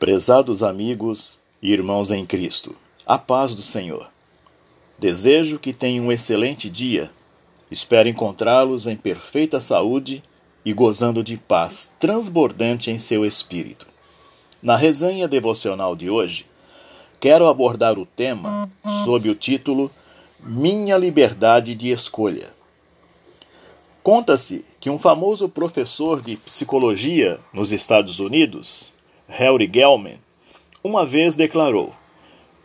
Prezados amigos e irmãos em Cristo, a paz do Senhor. Desejo que tenham um excelente dia. Espero encontrá-los em perfeita saúde e gozando de paz transbordante em seu espírito. Na resenha devocional de hoje, quero abordar o tema sob o título Minha Liberdade de Escolha. Conta-se que um famoso professor de psicologia nos Estados Unidos, Harry Gelman, uma vez declarou: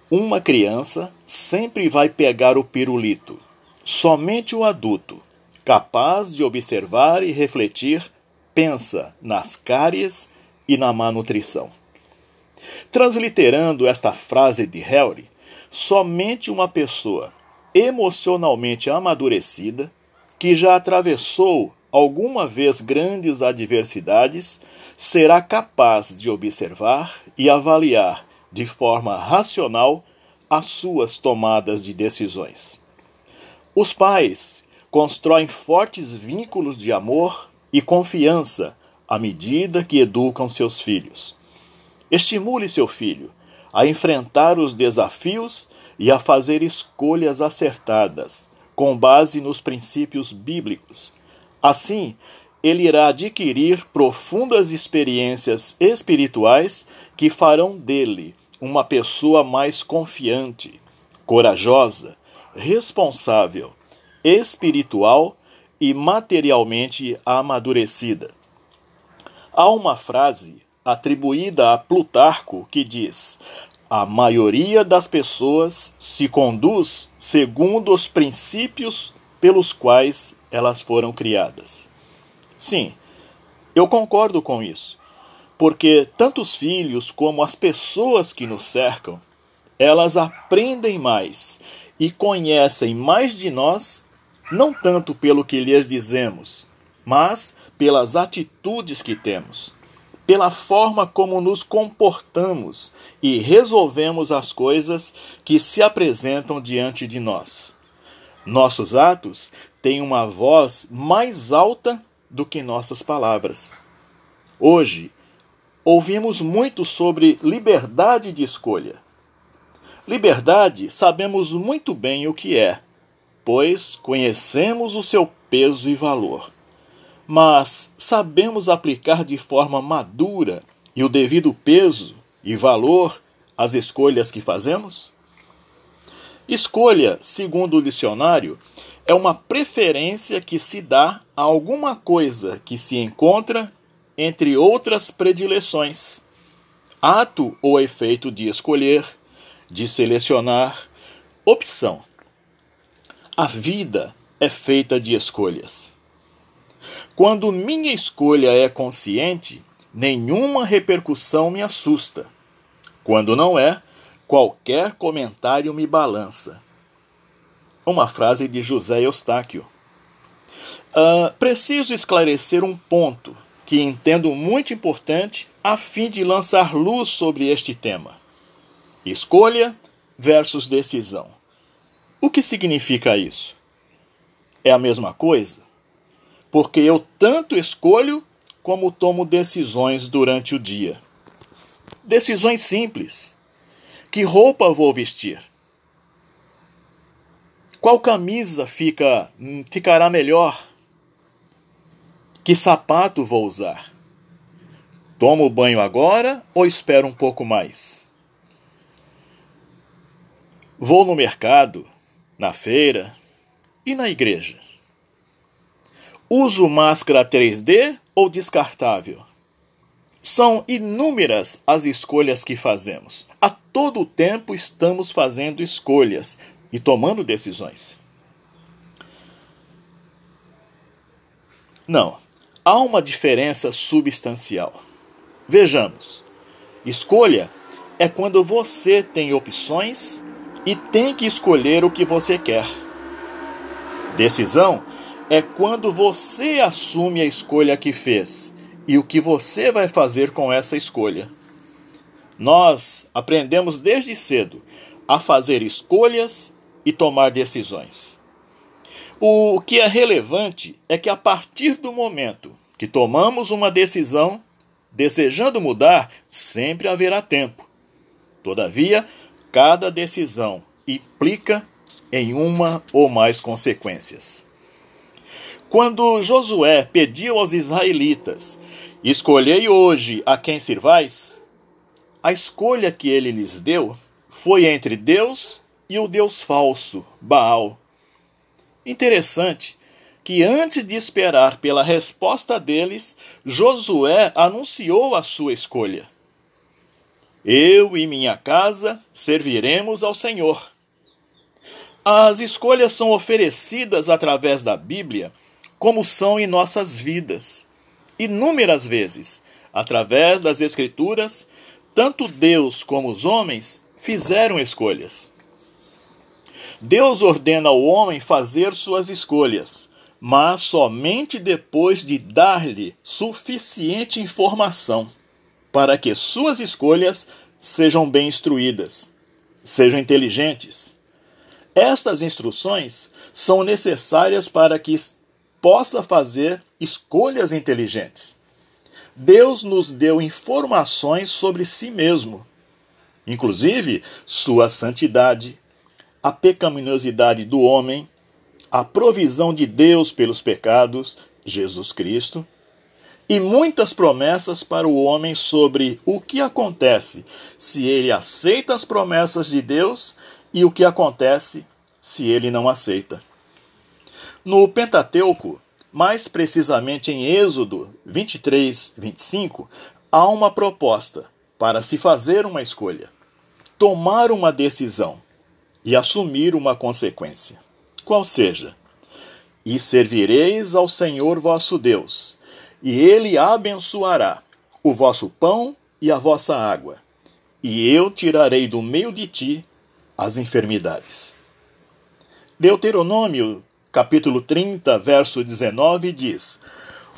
Uma criança sempre vai pegar o pirulito. Somente o adulto, capaz de observar e refletir, pensa nas cáries e na má nutrição. Transliterando esta frase de Harry, somente uma pessoa emocionalmente amadurecida, que já atravessou alguma vez grandes adversidades, será capaz de observar e avaliar de forma racional as suas tomadas de decisões. Os pais constroem fortes vínculos de amor e confiança à medida que educam seus filhos. Estimule seu filho a enfrentar os desafios e a fazer escolhas acertadas, com base nos princípios bíblicos. Assim, ele irá adquirir profundas experiências espirituais que farão dele uma pessoa mais confiante, corajosa, responsável, espiritual e materialmente amadurecida. Há uma frase atribuída a Plutarco que diz: A maioria das pessoas se conduz segundo os princípios pelos quais elas foram criadas. Sim, eu concordo com isso, porque tanto os filhos como as pessoas que nos cercam, elas aprendem mais e conhecem mais de nós, não tanto pelo que lhes dizemos, mas pelas atitudes que temos, pela forma como nos comportamos e resolvemos as coisas que se apresentam diante de nós. Nossos atos têm uma voz mais alta do que nossas palavras. Hoje, ouvimos muito sobre liberdade de escolha. Liberdade sabemos muito bem o que é, pois conhecemos o seu peso e valor. Mas sabemos aplicar de forma madura e o devido peso e valor às escolhas que fazemos? Escolha, segundo o dicionário, é uma preferência que se dá a alguma coisa que se encontra entre outras predileções. Ato ou efeito de escolher, de selecionar, opção. A vida é feita de escolhas. Quando minha escolha é consciente, nenhuma repercussão me assusta. Quando não é, qualquer comentário me balança uma frase de José Eustáquio. Uh, preciso esclarecer um ponto que entendo muito importante a fim de lançar luz sobre este tema: escolha versus decisão. O que significa isso? É a mesma coisa? Porque eu tanto escolho como tomo decisões durante o dia. Decisões simples. Que roupa vou vestir? Qual camisa fica hum, ficará melhor? Que sapato vou usar? Tomo banho agora ou espero um pouco mais? Vou no mercado, na feira e na igreja. Uso máscara 3D ou descartável? São inúmeras as escolhas que fazemos. A todo tempo estamos fazendo escolhas, e tomando decisões. Não, há uma diferença substancial. Vejamos: escolha é quando você tem opções e tem que escolher o que você quer. Decisão é quando você assume a escolha que fez e o que você vai fazer com essa escolha. Nós aprendemos desde cedo a fazer escolhas e tomar decisões. O que é relevante é que a partir do momento que tomamos uma decisão, desejando mudar, sempre haverá tempo. Todavia, cada decisão implica em uma ou mais consequências. Quando Josué pediu aos israelitas: Escolhei hoje a quem sirvais, a escolha que ele lhes deu foi entre Deus e o Deus falso, Baal. Interessante que antes de esperar pela resposta deles, Josué anunciou a sua escolha. Eu e minha casa serviremos ao Senhor. As escolhas são oferecidas através da Bíblia, como são em nossas vidas. Inúmeras vezes, através das Escrituras, tanto Deus como os homens fizeram escolhas. Deus ordena ao homem fazer suas escolhas, mas somente depois de dar-lhe suficiente informação para que suas escolhas sejam bem instruídas, sejam inteligentes. Estas instruções são necessárias para que possa fazer escolhas inteligentes. Deus nos deu informações sobre si mesmo, inclusive sua santidade, a pecaminosidade do homem, a provisão de Deus pelos pecados, Jesus Cristo, e muitas promessas para o homem sobre o que acontece se ele aceita as promessas de Deus e o que acontece se ele não aceita. No Pentateuco, mais precisamente em Êxodo 23, 25, há uma proposta para se fazer uma escolha, tomar uma decisão e assumir uma consequência. Qual seja: E servireis ao Senhor vosso Deus, e ele abençoará o vosso pão e a vossa água, e eu tirarei do meio de ti as enfermidades. Deuteronômio, capítulo 30, verso 19 diz: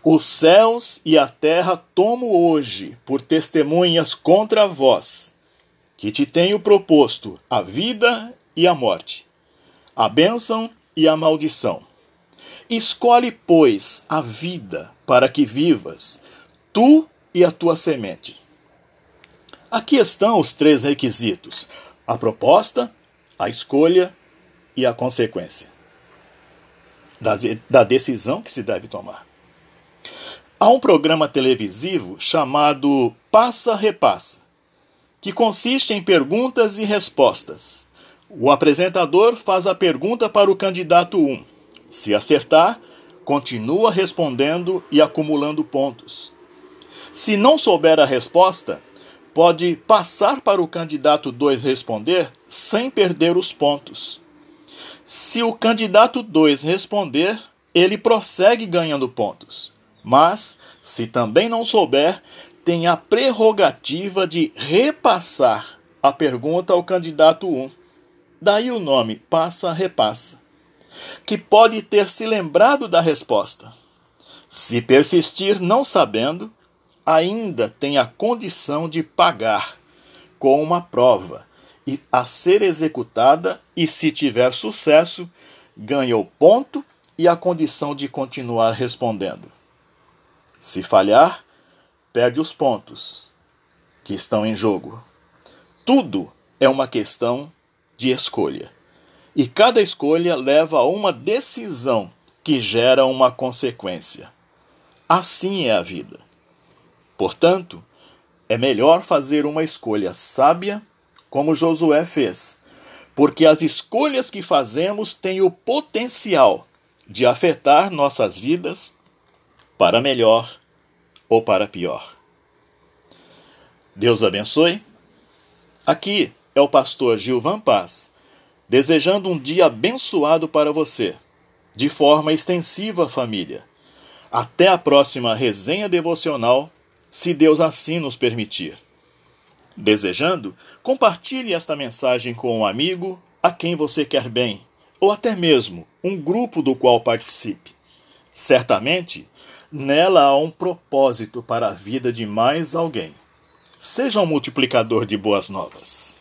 Os céus e a terra tomo hoje por testemunhas contra vós, que te tenho proposto a vida e a morte, a bênção e a maldição. Escolhe, pois, a vida para que vivas, tu e a tua semente. Aqui estão os três requisitos: a proposta, a escolha e a consequência da, da decisão que se deve tomar. Há um programa televisivo chamado Passa Repassa, que consiste em perguntas e respostas o apresentador faz a pergunta para o candidato 1. Se acertar, continua respondendo e acumulando pontos. Se não souber a resposta, pode passar para o candidato 2 responder sem perder os pontos. Se o candidato 2 responder, ele prossegue ganhando pontos. Mas, se também não souber, tem a prerrogativa de repassar a pergunta ao candidato 1 Daí o nome passa-repassa, que pode ter se lembrado da resposta. Se persistir não sabendo, ainda tem a condição de pagar com uma prova a ser executada e se tiver sucesso, ganha o ponto e a condição de continuar respondendo. Se falhar, perde os pontos que estão em jogo. Tudo é uma questão de escolha. E cada escolha leva a uma decisão que gera uma consequência. Assim é a vida. Portanto, é melhor fazer uma escolha sábia, como Josué fez, porque as escolhas que fazemos têm o potencial de afetar nossas vidas para melhor ou para pior. Deus abençoe. Aqui é o pastor Gilvan Paz, desejando um dia abençoado para você, de forma extensiva, família. Até a próxima resenha devocional, se Deus assim nos permitir. Desejando, compartilhe esta mensagem com um amigo a quem você quer bem, ou até mesmo um grupo do qual participe. Certamente, nela há um propósito para a vida de mais alguém. Seja um multiplicador de boas novas.